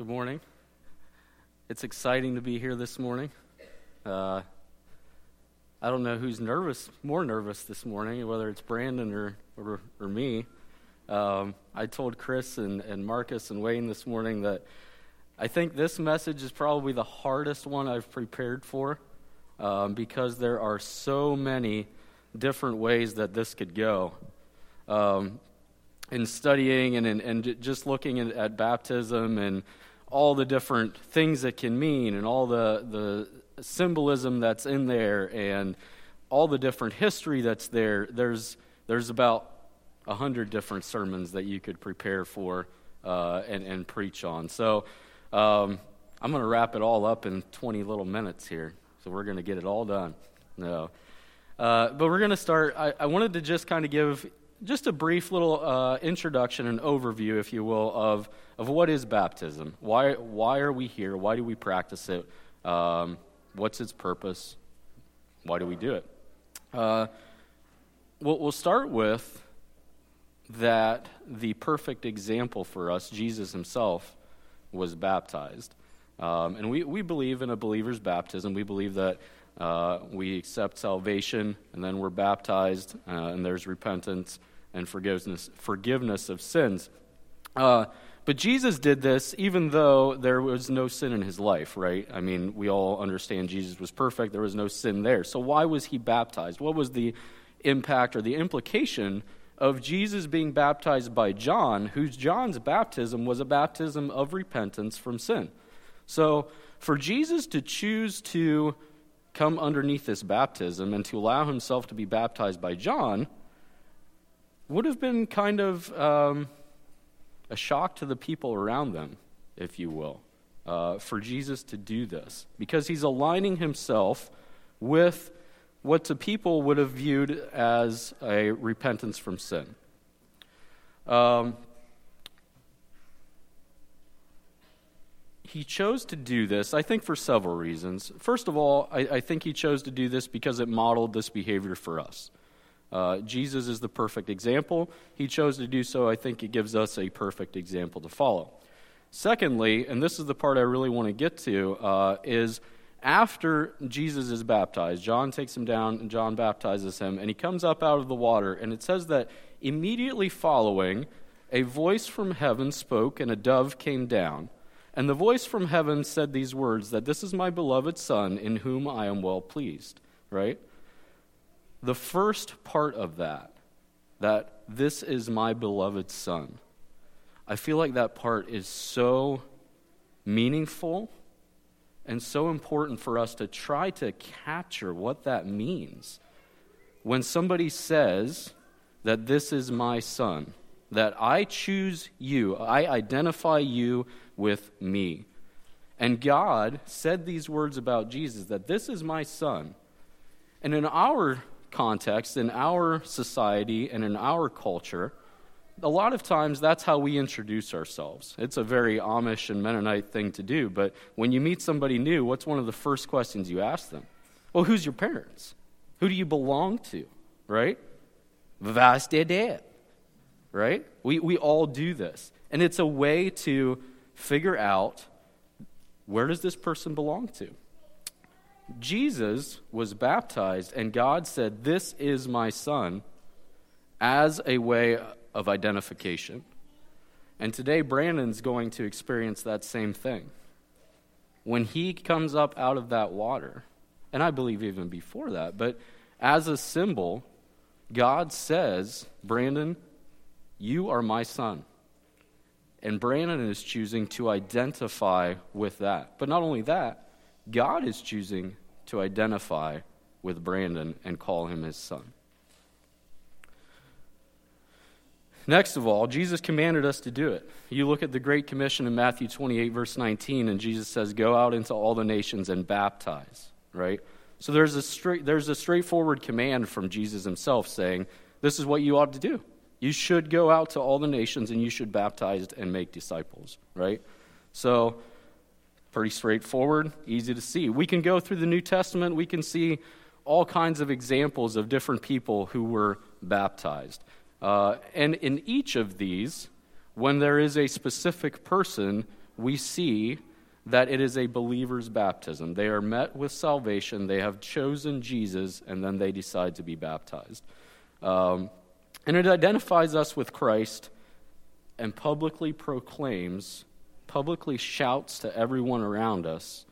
Good morning. It's exciting to be here this morning. Uh, I don't know who's nervous, more nervous this morning, whether it's Brandon or, or, or me. Um, I told Chris and, and Marcus and Wayne this morning that I think this message is probably the hardest one I've prepared for um, because there are so many different ways that this could go. Um, in studying and, and, just looking at, at baptism and all the different things it can mean and all the, the symbolism that's in there and all the different history that's there, there's, there's about a hundred different sermons that you could prepare for uh, and, and preach on. So um, I'm going to wrap it all up in 20 little minutes here. So we're going to get it all done. No. Uh, but we're going to start. I, I wanted to just kind of give just a brief little uh, introduction and overview, if you will, of, of what is baptism. Why, why are we here? Why do we practice it? Um, what's its purpose? Why do we do it? Uh, we'll, we'll start with that the perfect example for us, Jesus himself, was baptized. Um, and we, we believe in a believer's baptism. We believe that uh, we accept salvation and then we're baptized uh, and there's repentance and forgiveness, forgiveness of sins. Uh, but Jesus did this even though there was no sin in his life, right? I mean, we all understand Jesus was perfect, there was no sin there. So, why was he baptized? What was the impact or the implication of Jesus being baptized by John, whose John's baptism was a baptism of repentance from sin? So, for Jesus to choose to come underneath this baptism and to allow himself to be baptized by John would have been kind of um, a shock to the people around them, if you will, uh, for Jesus to do this, because he's aligning himself with what the people would have viewed as a repentance from sin. Um, he chose to do this, I think, for several reasons. First of all, I, I think he chose to do this because it modeled this behavior for us. Uh, Jesus is the perfect example. He chose to do so. I think it gives us a perfect example to follow. Secondly, and this is the part I really want to get to, uh, is after Jesus is baptized, John takes him down and John baptizes him, and he comes up out of the water. And it says that immediately following, a voice from heaven spoke, and a dove came down. And the voice from heaven said these words that this is my beloved Son, in whom I am well pleased. Right? The first part of that, that this is my beloved Son, I feel like that part is so meaningful and so important for us to try to capture what that means. When somebody says that this is my son, that I choose you, I identify you with me. And God said these words about Jesus that this is my son. And in our context, in our society and in our culture, a lot of times that's how we introduce ourselves. It's a very Amish and Mennonite thing to do, but when you meet somebody new, what's one of the first questions you ask them? Well, who's your parents? Who do you belong to? Right? Was der? Right? We, we all do this. And it's a way to figure out where does this person belong to? Jesus was baptized, and God said, This is my son, as a way of identification. And today, Brandon's going to experience that same thing. When he comes up out of that water, and I believe even before that, but as a symbol, God says, Brandon, you are my son. And Brandon is choosing to identify with that. But not only that, God is choosing to identify with Brandon and call him his son. Next of all, Jesus commanded us to do it. You look at the Great Commission in Matthew 28, verse 19, and Jesus says, Go out into all the nations and baptize, right? So there's a, straight, there's a straightforward command from Jesus himself saying, This is what you ought to do. You should go out to all the nations and you should baptize and make disciples, right? So Pretty straightforward, easy to see. We can go through the New Testament, we can see all kinds of examples of different people who were baptized. Uh, and in each of these, when there is a specific person, we see that it is a believer's baptism. They are met with salvation, they have chosen Jesus, and then they decide to be baptized. Um, and it identifies us with Christ and publicly proclaims, publicly shouts to everyone around us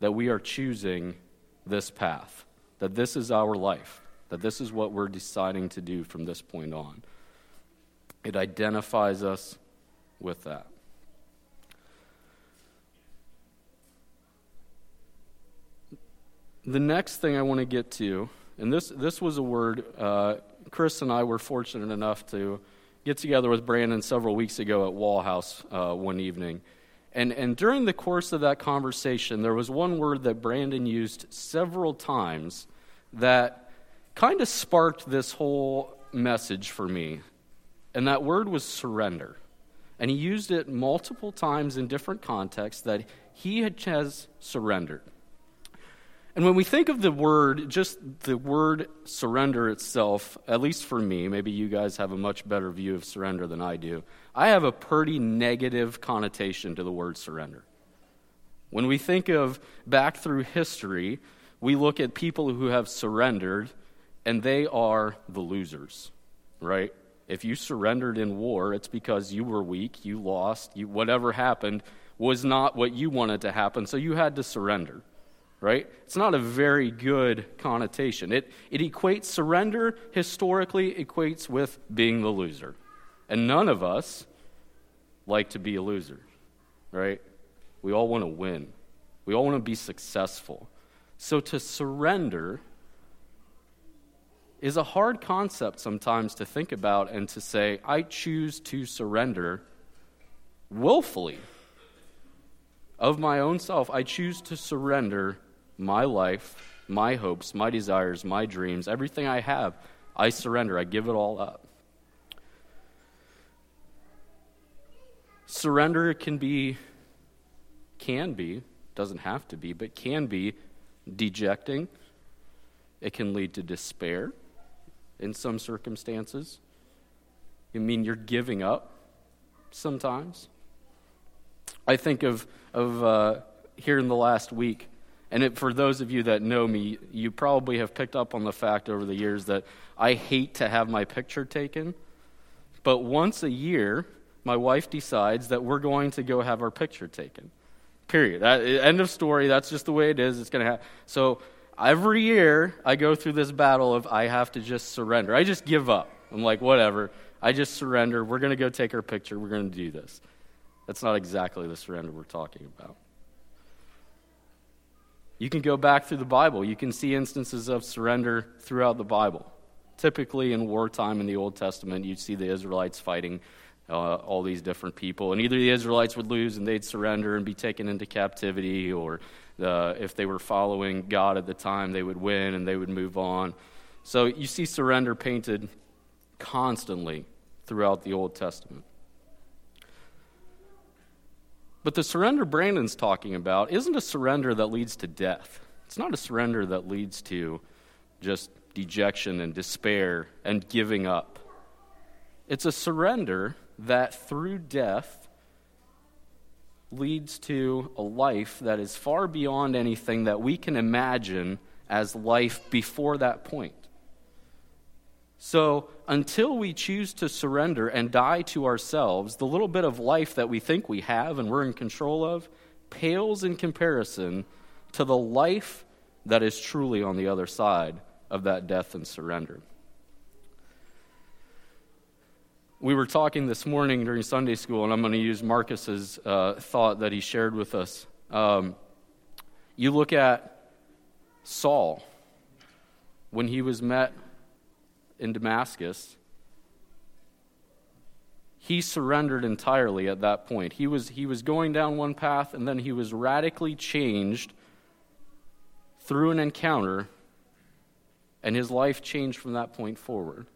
that we are choosing this path, that this is our life, that this is what we're deciding to do from this point on. It identifies us with that. The next thing I want to get to, and this, this was a word, uh, Chris and I were fortunate enough to get together with Brandon several weeks ago at Wall House uh, one evening. And, and during the course of that conversation, there was one word that Brandon used several times that kind of sparked this whole message for me. And that word was surrender. And he used it multiple times in different contexts that he had, has surrendered. And when we think of the word, just the word surrender itself, at least for me, maybe you guys have a much better view of surrender than I do, I have a pretty negative connotation to the word surrender. When we think of back through history, we look at people who have surrendered, and they are the losers, right? If you surrendered in war, it's because you were weak, you lost, you, whatever happened was not what you wanted to happen, so you had to surrender right? It's not a very good connotation. It, it equates surrender, historically, equates with being the loser. And none of us like to be a loser, right? We all want to win, we all want to be successful. So to surrender is a hard concept sometimes to think about and to say, I choose to surrender willfully. Of my own self, I choose to surrender my life, my hopes, my desires, my dreams, everything I have, I surrender. I give it all up. Surrender can be, can be, doesn't have to be, but can be dejecting. It can lead to despair in some circumstances. You mean you're giving up sometimes? I think of, of uh, here in the last week, and it, for those of you that know me, you probably have picked up on the fact over the years that I hate to have my picture taken. But once a year, my wife decides that we're going to go have our picture taken. Period. That, end of story. That's just the way it is. It's going to happen. So every year, I go through this battle of I have to just surrender. I just give up. I'm like, whatever. I just surrender. We're going to go take our picture. We're going to do this. That's not exactly the surrender we're talking about. You can go back through the Bible. You can see instances of surrender throughout the Bible. Typically, in wartime in the Old Testament, you'd see the Israelites fighting uh, all these different people. And either the Israelites would lose and they'd surrender and be taken into captivity, or uh, if they were following God at the time, they would win and they would move on. So you see surrender painted constantly throughout the Old Testament. But the surrender Brandon's talking about isn't a surrender that leads to death. It's not a surrender that leads to just dejection and despair and giving up. It's a surrender that through death leads to a life that is far beyond anything that we can imagine as life before that point. So, until we choose to surrender and die to ourselves, the little bit of life that we think we have and we're in control of pales in comparison to the life that is truly on the other side of that death and surrender. We were talking this morning during Sunday school, and I'm going to use Marcus's uh, thought that he shared with us. Um, you look at Saul when he was met in Damascus, he surrendered entirely at that point. He was, he was going down one path, and then he was radically changed through an encounter, and his life changed from that point forward.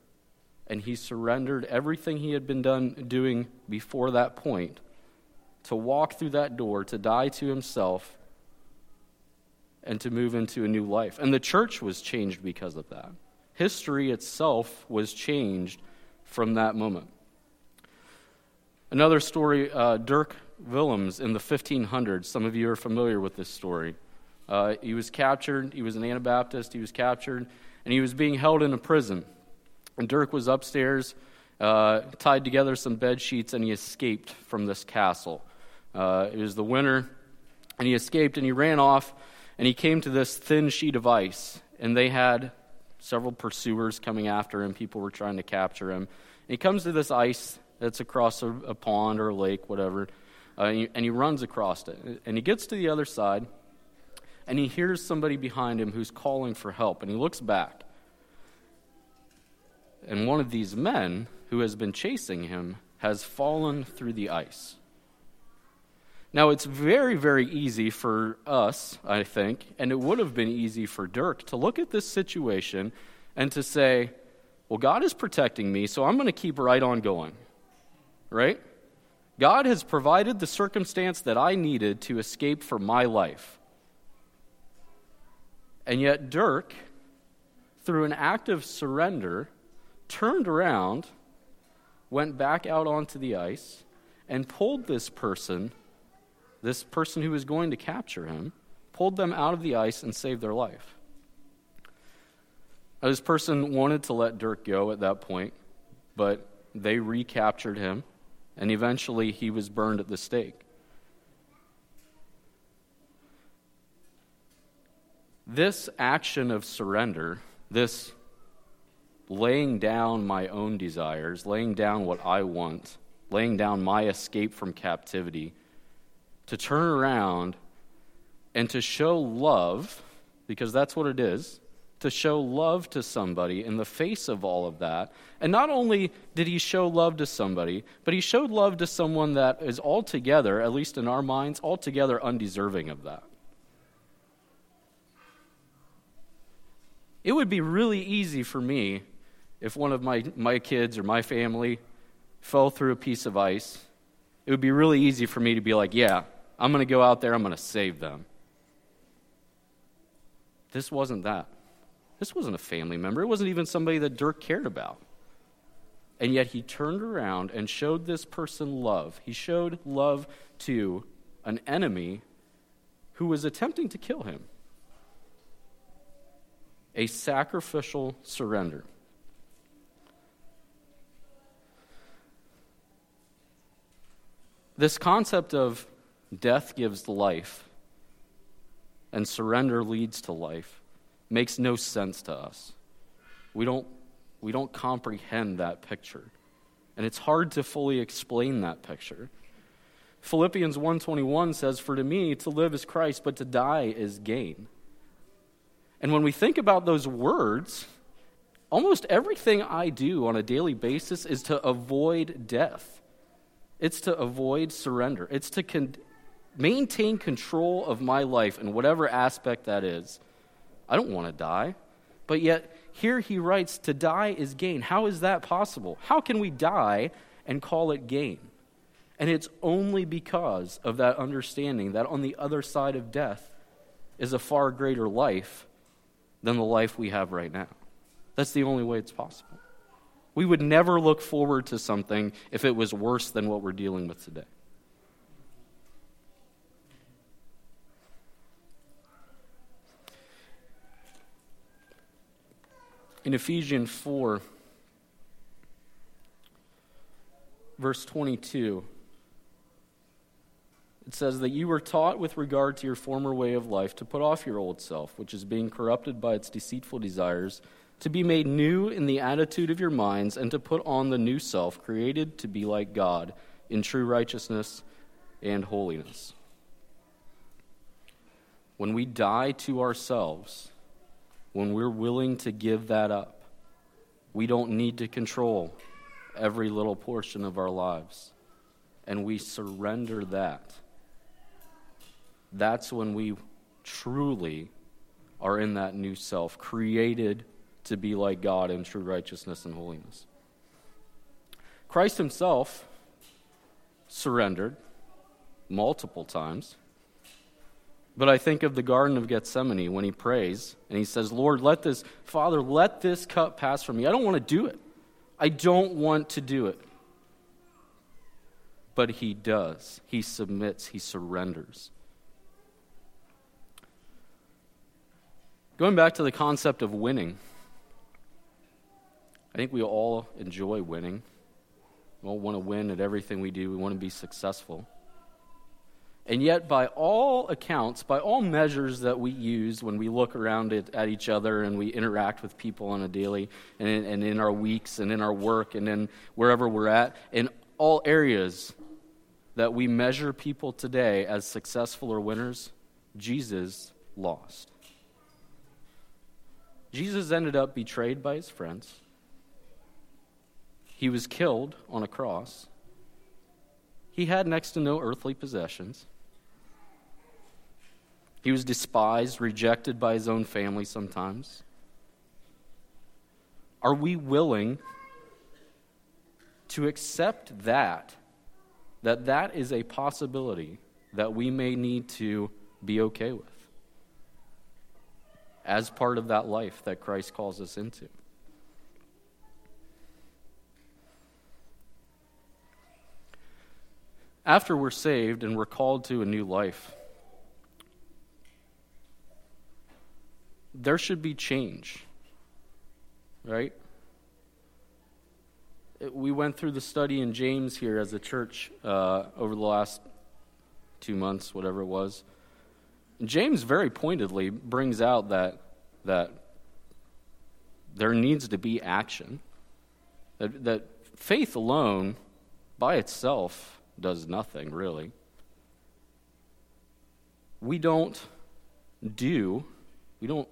And he surrendered everything he had been done doing before that point to walk through that door, to die to himself, and to move into a new life. And the church was changed because of that history itself was changed from that moment. Another story uh, Dirk Willems in the 1500s. Some of you are familiar with this story. Uh, he was captured. He was an Anabaptist. He was captured, and he was being held in a prison. And Dirk was upstairs, uh, tied together some bed sheets, and he escaped from this castle. Uh, it was the winter, and he escaped, and he ran off, and he came to this thin sheet of ice, and they had several pursuers coming after him. People were trying to capture him. And he comes to this ice that's across a, a pond or a lake, whatever, uh, and, he, and he runs across it. And he gets to the other side, and he hears somebody behind him who's calling for help, and he looks back. And one of these men who has been chasing him has fallen through the ice. Now, it's very, very easy for us, I think, and it would have been easy for Dirk to look at this situation and to say, well, God is protecting me, so I'm going to keep right on going. Right? God has provided the circumstance that I needed to escape for my life. And yet, Dirk, through an act of surrender, turned around, went back out onto the ice, and pulled this person, this person who was going to capture him, pulled them out of the ice and saved their life. Now, this person wanted to let Dirk go at that point, but they recaptured him, and eventually he was burned at the stake. This action of surrender, this laying down my own desires, laying down what I want, laying down my escape from captivity, to turn around and to show love, because that's what it is, to show love to somebody in the face of all of that. And not only did he show love to somebody, but he showed love to someone that is altogether, at least in our minds, altogether undeserving of that. It would be really easy for me if one of my, my kids or my family fell through a piece of ice. It would be really easy for me to be like, yeah, I'm going to go out there, I'm going to save them. This wasn't that. This wasn't a family member. It wasn't even somebody that Dirk cared about. And yet he turned around and showed this person love. He showed love to an enemy who was attempting to kill him a sacrificial surrender. This concept of death gives life and surrender leads to life makes no sense to us. We don't, we don't comprehend that picture. And it's hard to fully explain that picture. Philippians 1:21 says for to me to live is Christ but to die is gain. And when we think about those words, almost everything I do on a daily basis is to avoid death. It's to avoid surrender. It's to con- maintain control of my life in whatever aspect that is. I don't want to die. But yet, here he writes, to die is gain. How is that possible? How can we die and call it gain? And it's only because of that understanding that on the other side of death is a far greater life than the life we have right now. That's the only way it's possible. We would never look forward to something if it was worse than what we're dealing with today. In Ephesians 4, verse 22, it says that you were taught with regard to your former way of life to put off your old self, which is being corrupted by its deceitful desires, to be made new in the attitude of your minds, and to put on the new self, created to be like God in true righteousness and holiness. When we die to ourselves, when we're willing to give that up, we don't need to control every little portion of our lives. And we surrender that that's when we truly are in that new self, created to be like God in true righteousness and holiness. Christ himself surrendered multiple times. But I think of the Garden of Gethsemane when he prays and he says, Lord, let this, Father, let this cup pass from me. I don't want to do it. I don't want to do it. but he does. He submits, he surrenders. Going back to the concept of winning, I think we all enjoy winning. We all want to win at everything we do, we want to be successful. And yet, by all accounts, by all measures that we use when we look around at, at each other and we interact with people on a daily and in, and in our weeks and in our work and in wherever we're at, in all areas that we measure people today as successful or winners, Jesus lost. Jesus ended up betrayed by his friends. He was killed on a cross. He had next to no earthly possessions. He was despised, rejected by his own family sometimes. Are we willing to accept that, that that is a possibility that we may need to be okay with as part of that life that Christ calls us into? After we're saved and we're called to a new life, there should be change, right? We went through the study in James here as a church uh, over the last two months, whatever it was. James very pointedly brings out that, that there needs to be action, that, that faith alone by itself does nothing, really. We don't do, we don't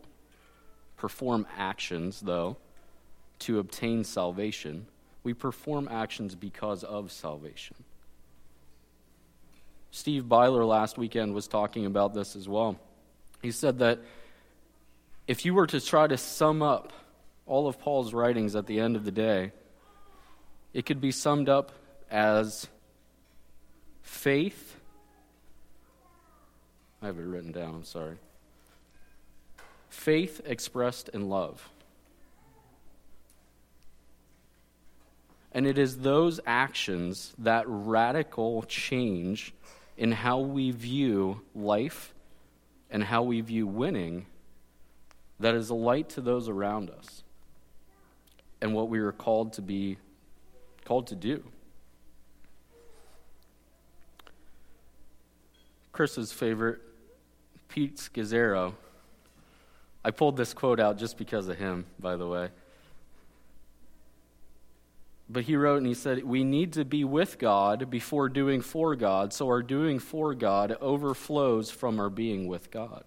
perform actions, though, to obtain salvation. We perform actions because of salvation. Steve Byler last weekend was talking about this as well. He said that if you were to try to sum up all of Paul's writings at the end of the day, it could be summed up as faith. I have it written down, I'm sorry faith expressed in love. And it is those actions, that radical change in how we view life and how we view winning, that is a light to those around us and what we are called to be called to do. Chris's favorite, Pete Scazzero, I pulled this quote out just because of him, by the way. But he wrote and he said, We need to be with God before doing for God, so our doing for God overflows from our being with God.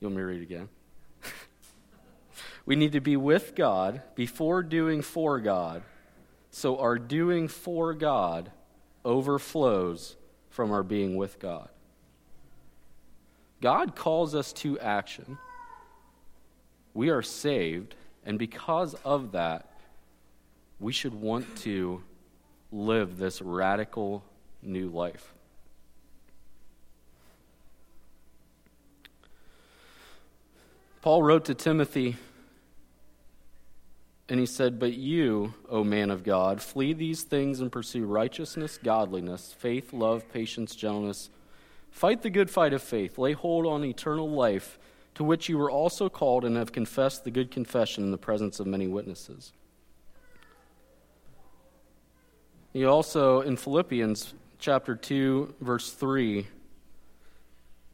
You want me to read again? we need to be with God before doing for God, so our doing for God overflows from our being with God. God calls us to action. We are saved, and because of that, we should want to live this radical new life. Paul wrote to Timothy and he said, But you, O man of God, flee these things and pursue righteousness, godliness, faith, love, patience, gentleness. Fight the good fight of faith. Lay hold on eternal life, to which you were also called and have confessed the good confession in the presence of many witnesses. He also, in Philippians chapter 2, verse 3,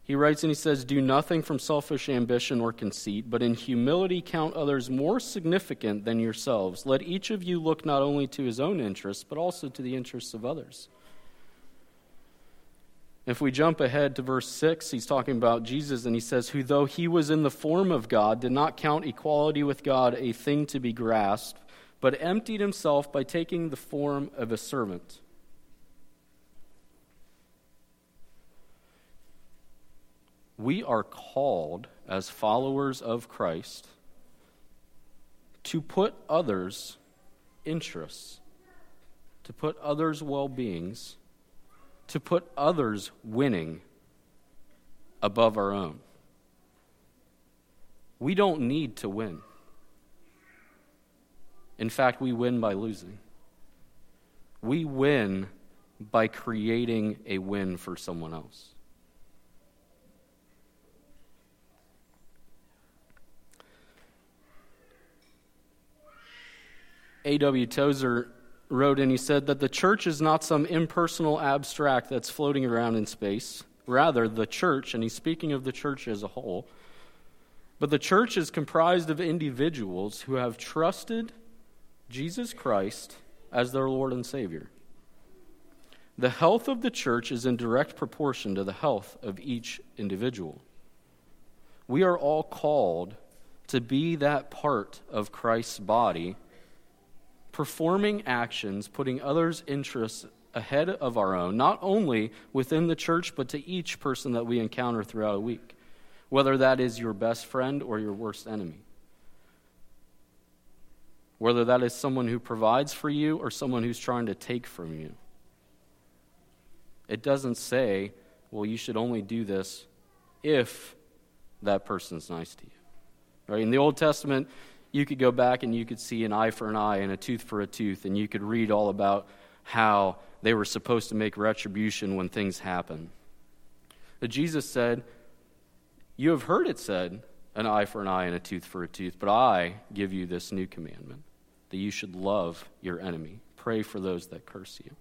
he writes and he says, Do nothing from selfish ambition or conceit, but in humility count others more significant than yourselves. Let each of you look not only to his own interests, but also to the interests of others. If we jump ahead to verse 6, he's talking about Jesus, and he says, Who, though he was in the form of God, did not count equality with God a thing to be grasped, but emptied himself by taking the form of a servant we are called as followers of Christ to put others' interests, to put others' well beings, to put others' winning above our own. We don't need to win. In fact, we win by losing. We win by creating a win for someone else. A.W. Tozer wrote and he said that the church is not some impersonal abstract that's floating around in space. Rather, the church, and he's speaking of the church as a whole, but the church is comprised of individuals who have trusted Jesus Christ as their Lord and Savior. The health of the church is in direct proportion to the health of each individual. We are all called to be that part of Christ's body performing actions, putting others' interests ahead of our own, not only within the church, but to each person that we encounter throughout a week, whether that is your best friend or your worst enemy. Whether that is someone who provides for you or someone who's trying to take from you. It doesn't say, well, you should only do this if that person's nice to you. Right? In the Old Testament, you could go back and you could see an eye for an eye and a tooth for a tooth, and you could read all about how they were supposed to make retribution when things happen. But Jesus said, You have heard it said, an eye for an eye and a tooth for a tooth, but I give you this new commandment that you should love your enemy, pray for those that curse you.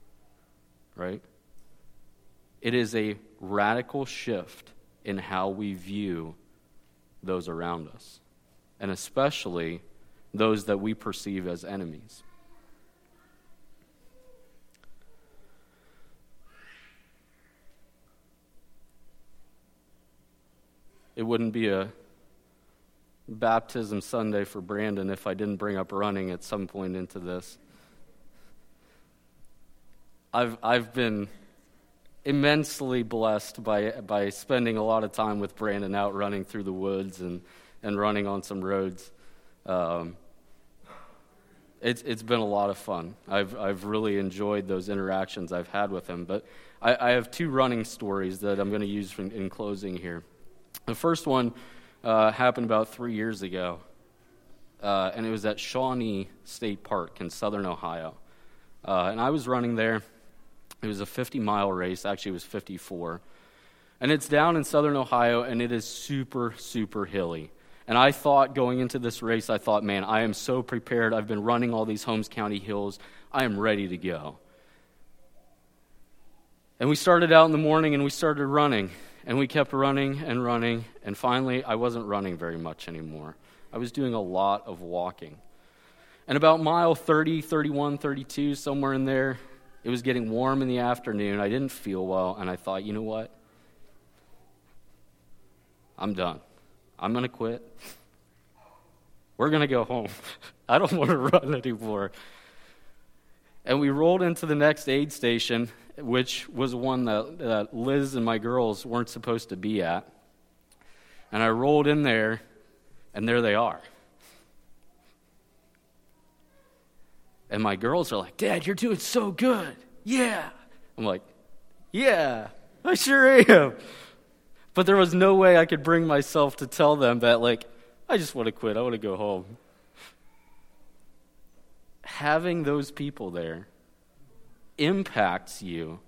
Right? It is a radical shift in how we view those around us and especially those that we perceive as enemies. It wouldn't be a baptism Sunday for Brandon if I didn't bring up running at some point into this. I've, I've been immensely blessed by, by spending a lot of time with Brandon out running through the woods and and running on some roads. Um, it's, it's been a lot of fun. I've, I've really enjoyed those interactions I've had with him. But I, I have two running stories that I'm going to use in, in, closing here. The first one uh, happened about three years ago, uh, and it was at Shawnee State Park in southern Ohio. Uh, and I was running there. It was a 50 mile race, actually, it was 54. And it's down in southern Ohio, and it is super, super hilly. And I thought going into this race, I thought, man, I am so prepared. I've been running all these Holmes County hills. I am ready to go. And we started out in the morning and we started running. And we kept running and running. And finally, I wasn't running very much anymore. I was doing a lot of walking. And about mile 30, 31, 32, somewhere in there, it was getting warm in the afternoon. I didn't feel well. And I thought, you know what? I'm done. I'm going to quit. We're going to go home. I don't want to run anymore. And we rolled into the next aid station, which was one that, that Liz and my girls weren't supposed to be at. And I rolled in there, and there they are. And my girls are like, Dad, you're doing so good. Yeah. I'm like, Yeah, I sure am. But there was no way I could bring myself to tell them that, like, I just want to quit. I want to go home. Having those people there impacts you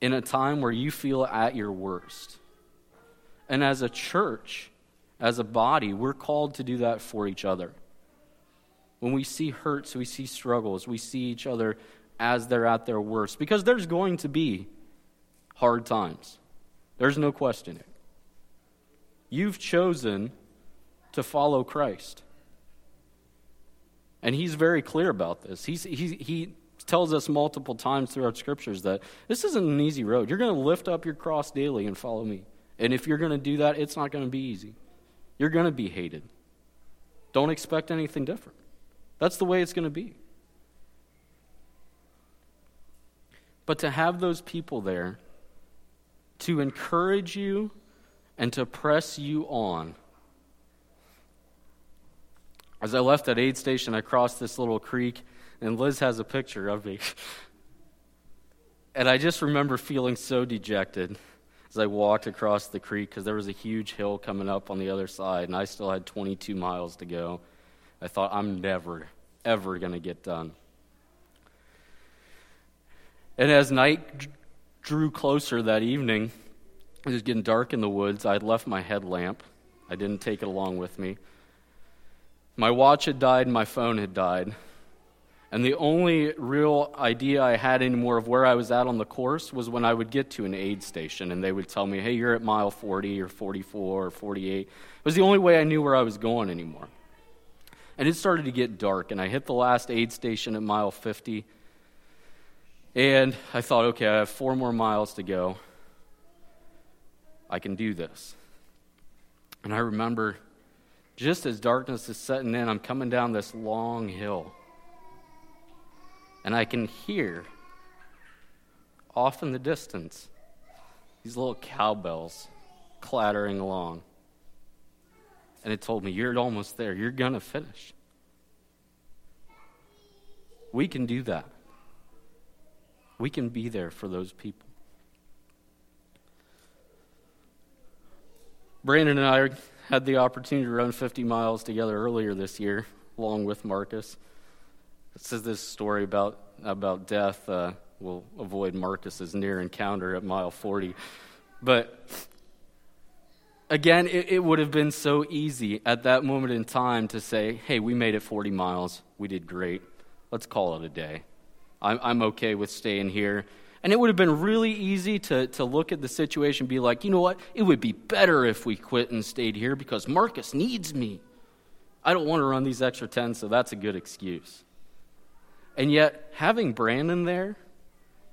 in a time where you feel at your worst. And as a church, as a body, we're called to do that for each other. When we see hurts, we see struggles, we see each other as they're at their worst. Because there's going to be hard times. There's no questioning. You've chosen to follow Christ. And he's very clear about this. He's, he, he tells us multiple times throughout scriptures that this isn't an easy road. You're going to lift up your cross daily and follow me. And if you're going to do that, it's not going to be easy. You're going to be hated. Don't expect anything different. That's the way it's going to be. But to have those people there to encourage you and to press you on. As I left that aid station, I crossed this little creek, and Liz has a picture of me. and I just remember feeling so dejected as I walked across the creek because there was a huge hill coming up on the other side, and I still had 22 miles to go. I thought, I'm never ever going to get done. And as night drew closer that evening, it was getting dark in the woods. I had left my headlamp. I didn't take it along with me. My watch had died, my phone had died. And the only real idea I had anymore of where I was at on the course was when I would get to an aid station and they would tell me, hey, you're at mile 40 or 44 or 48. It was the only way I knew where I was going anymore. And it started to get dark, and I hit the last aid station at mile 50. And I thought, okay, I have four more miles to go. I can do this. And I remember just as darkness is setting in, I'm coming down this long hill. And I can hear off in the distance these little cowbells clattering along. And it told me, You're almost there. You're going to finish. We can do that. We can be there for those people. Brandon and I had the opportunity to run 50 miles together earlier this year, along with Marcus. It says this story about, about death. Uh, we'll avoid Marcus's near encounter at mile 40. But again, it, it would have been so easy at that moment in time to say, hey, we made it 40 miles. We did great. Let's call it a day. I'm, I'm okay with staying here and it would have been really easy to, to look at the situation be like, you know what? It would be better if we quit and stayed here because Marcus needs me. I don't want to run these extra 10, so that's a good excuse. And yet, having Brandon there,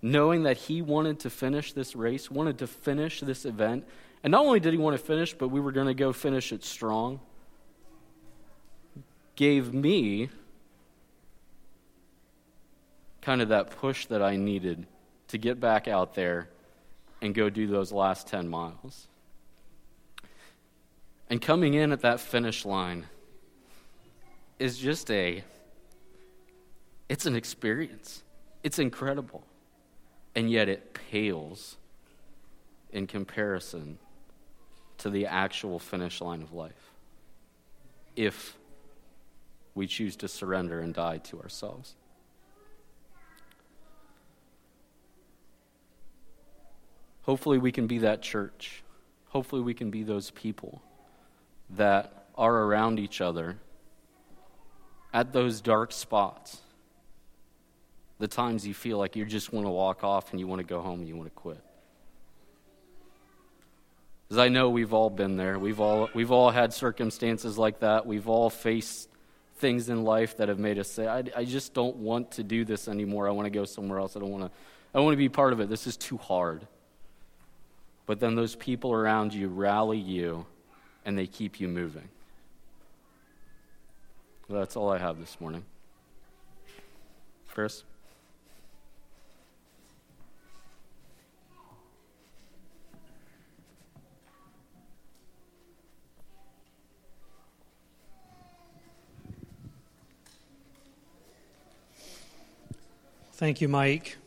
knowing that he wanted to finish this race, wanted to finish this event, and not only did he want to finish, but we were going to go finish it strong, gave me kind of that push that I needed to get back out there and go do those last 10 miles. And coming in at that finish line is just a it's an experience. It's incredible. And yet it pales in comparison to the actual finish line of life. If we choose to surrender and die to ourselves. Hopefully, we can be that church. Hopefully, we can be those people that are around each other at those dark spots. The times you feel like you just want to walk off and you want to go home and you want to quit. Because I know we've all been there. We've all, we've all had circumstances like that. We've all faced things in life that have made us say, I, I just don't want to do this anymore. I want to go somewhere else. I don't want to, I don't want to be part of it. This is too hard. But then those people around you rally you and they keep you moving. That's all I have this morning. Chris? Thank you, Mike.